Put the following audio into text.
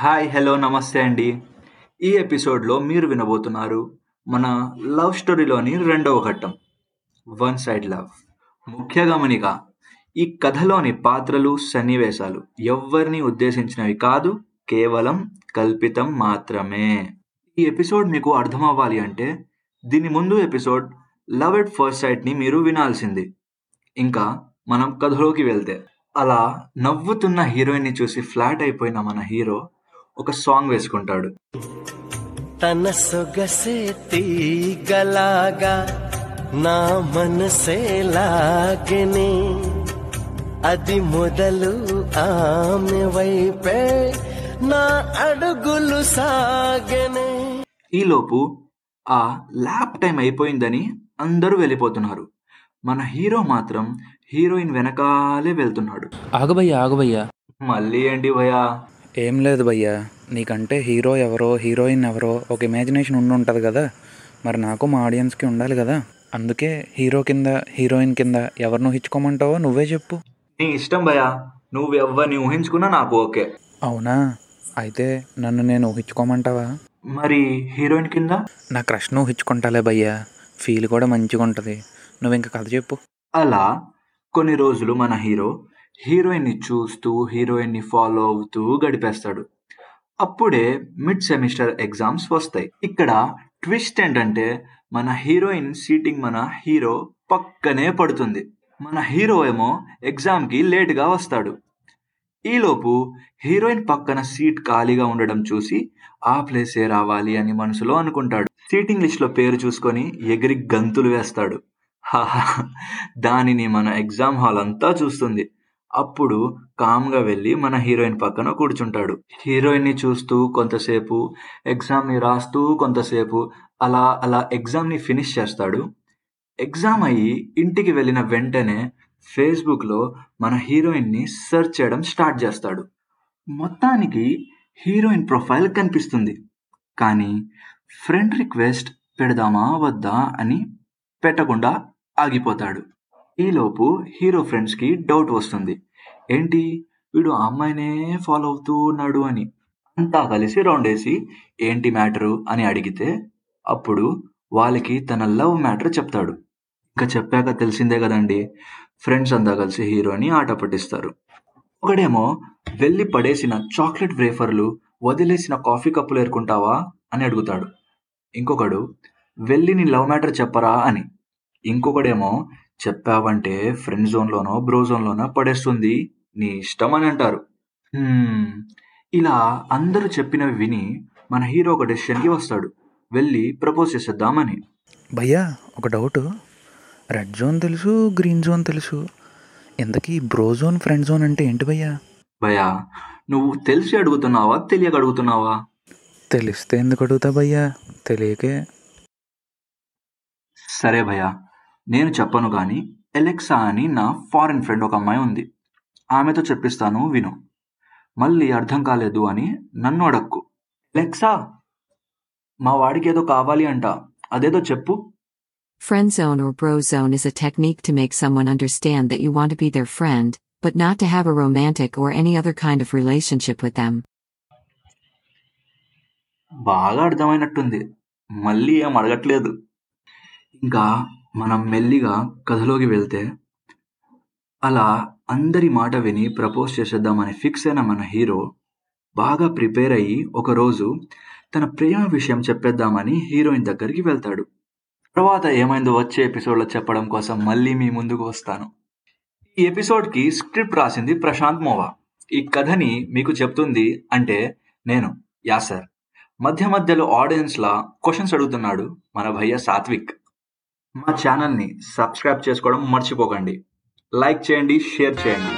Hi hello నమస్తే అండి. ఈ ఎపిసోడ్లో మీరు వినబోతున్నారు మన లవ్ స్టోరీలోని రెండవ ఘట్టం వన్ సైడ్ లవ్. ముఖ్య గమనిక ఈ కథలోని పాత్రలు సన్నివేశాలు ఎవ్వరిని ఉద్దేశించినవి కాదు కేవలం కల్పితం మాత్రమే. ఈ ఎపిసోడ్ మీకు అర్థం అవ్వాలి అంటే దీని ముందు ఎపిసోడ్ లవ్ ఎట్ ఫస్ట్ సైట్ని మీరు వినాల్సింది. ఇంకా మనం కథలోకి వెళ్తే అలా నవ్వుతున్న హీరోయిన్ని చూసి ఫ్లాట్ అయిపోయిన మన హీరో ఒక సాంగ్ వేసుకుంటాడు. తన సొగసే తీగలాగా నా మనసే లాగెనే. అది మొదలు ఆమె వైపే నా అడుగులు సాగెనే. ఈలోపు ఆ ల్యాప్ టైం అయిపోయిందని అందరూ వెళ్ళిపోతున్నారు. మన హీరో మాత్రం హీరోయిన్ వెనకాలే వెళ్తున్నాడు. ఆగబయ్యా ఆగబయ్యా మళ్ళీ ఏంటి భయా ఏం లేదు భయ్యా. నీకంటే హీరో ఎవరో హీరోయిన్ ఎవరో ఒక ఇమాజినేషన్ ఉండి ఉంటుంది కదా. మరి నాకు మా ఆడియన్స్కి ఉండాలి కదా. అందుకే హీరో కింద హీరోయిన్ కింద ఎవరిని ఊహించుకోమంటావో నువ్వే చెప్పు. నీ ఇష్టం భయా నువ్వు ఎవరిని ఊహించుకున్నా నాకు ఓకే. అవునా? అయితే నన్ను నేను ఊహించుకోమంటావా? మరి హీరోయిన్ కింద? నా క్రష్ను ఊహించుకుంటాలే భయ్యా. ఫీల్ కూడా మంచిగా ఉంటుంది నువ్వు ఇంకా కథ చెప్పు. అలా కొన్ని రోజులు మన హీరో హీరోయిన్ని చూస్తూ హీరోయిన్ని ఫాలో అవుతూ గడిపేస్తాడు. అప్పుడే మిడ్ సెమిస్టర్ ఎగ్జామ్స్ వస్తాయి. ఇక్కడ ట్విస్ట్ ఏంటంటే మన హీరోయిన్ సీటింగ్ మన హీరో పక్కనే పడుతుంది. మన హీరో ఏమో ఎగ్జామ్కి లేట్గా వస్తాడు. ఈలోపు హీరోయిన్ పక్కన సీట్ ఖాళీగా ఉండడం చూసి ఆ ప్లేసే రావాలి అని మనసులో అనుకుంటాడు. సీటింగ్ లిస్ట్లో పేరు చూసుకొని ఎగిరి గంతులు వేస్తాడు. దానిని మన ఎగ్జామ్ హాల్ అంతా చూస్తుంది. అప్పుడు కామ్గా వెళ్ళి మన హీరోయిన్ పక్కన కూర్చుంటాడు. హీరోయిన్ని చూస్తూ కొంతసేపు ఎగ్జామ్ని రాస్తూ కొంతసేపు అలా అలా ఎగ్జామ్ని ఫినిష్ చేస్తాడు. ఎగ్జామ్ అయ్యి ఇంటికి వెళ్ళిన వెంటనే ఫేస్బుక్లో మన హీరోయిన్ని సెర్చ్ చేయడం స్టార్ట్ చేస్తాడు. మొత్తానికి హీరోయిన్ ప్రొఫైల్ కనిపిస్తుంది. కానీ ఫ్రెండ్ రిక్వెస్ట్ పెడదామా వద్దా అని పెట్టకుండా ఆగిపోతాడు. ఈలోపు హీరో ఫ్రెండ్స్కి డౌట్ వస్తుంది. ఏంటి? వీడు ఆ అమ్మాయినే ఫాలో అవుతూ ఉన్నాడు అని. అంతా కలిసి రౌండ్ వేసి ఏంటి మ్యాటరు? అని అడిగితే అప్పుడు వాళ్ళకి తన లవ్ మ్యాటర్ చెప్తాడు. ఇంకా చెప్పాక తెలిసిందే కదండి ఫ్రెండ్స్ అంతా కలిసి హీరోని ఆట పట్టిస్తారు. ఒకడేమో వెళ్ళి పడేసిన చాక్లెట్ వేఫర్లు వదిలేసిన కాఫీ కప్పులు ఏరుకుంటావా? అని అడుగుతాడు. ఇంకొకడు వెళ్ళి నీ లవ్ మ్యాటర్ చెప్పరా? అని. ఇంకొకడేమో చెప్పావంటే ఫ్రెండ్ జోన్లోనో బ్రో జోన్లోనో పడేస్తుంది. నీ ఇష్టం అని అంటారు. హ్మ్, ఇలా అందరూ చెప్పినవి విని మన హీరో ఒక డెసిషన్కి వస్తాడు. వెళ్ళి ప్రపోజ్ చేసేద్దామని. భయ్యా ఒక డౌట్ రెడ్ జోన్ తెలుసు గ్రీన్ జోన్ తెలుసు. ఇంతకీ బ్రో జోన్ ఫ్రెండ్ జోన్ అంటే ఏంటి భయ్యా? భయా నువ్వు తెలిసి అడుగుతున్నావా తెలియక అడుగుతున్నావా? తెలిస్తే ఎందుకు అడుగుతా భయ్యా? తెలియకే. సరే భయ్యా నేను చెప్పను కానీ ఎలెక్సా అని నా ఫారెన్ ఫ్రెండ్ ఒక అమ్మాయి ఉంది. ఆమెతో చెప్పిస్తాను విను. మళ్ళీ అర్థం కాలేదు అని నన్ను అడక్కు. ఎలెక్సా! మా వాడికి ఏదో కావాలి అంట. అదేదో చెప్పు. Friend zone or bro zone is a technique to make someone understand that you want be their friend but not to have a romantic or any other kind of relationship with them బాగా అర్థమైనట్టుంది. మళ్ళీ ఏం అడగట్లేదు. ఇంకా మనం మెల్లిగా కథలోకి వెళ్తే అలా అందరి మాట విని ప్రపోజ్ చేసేద్దామని ఫిక్స్ అయిన మన హీరో బాగా ప్రిపేర్ అయ్యి ఒకరోజు తన ప్రేమ విషయం చెప్పేద్దామని హీరోయిన్ దగ్గరికి వెళ్తాడు. తర్వాత ఏమైందో వచ్చే ఎపిసోడ్లో చెప్పడం కోసం మళ్ళీ మీ ముందుకు వస్తాను. ఈ ఎపిసోడ్కి స్క్రిప్ట్ రాసింది ప్రశాంత్ మోవా. ఈ కథని మీకు చెప్తుంది అంటే నేను యాసర్. మధ్య మధ్యలో ఆడియన్స్లా క్వశ్చన్స్ అడుగుతున్నాడు మన భయ్య సాత్విక్. మా ఛానల్ని సబ్స్క్రైబ్ చేసుకోవడం మర్చిపోకండి. లైక్ చేయండి షేర్ చేయండి.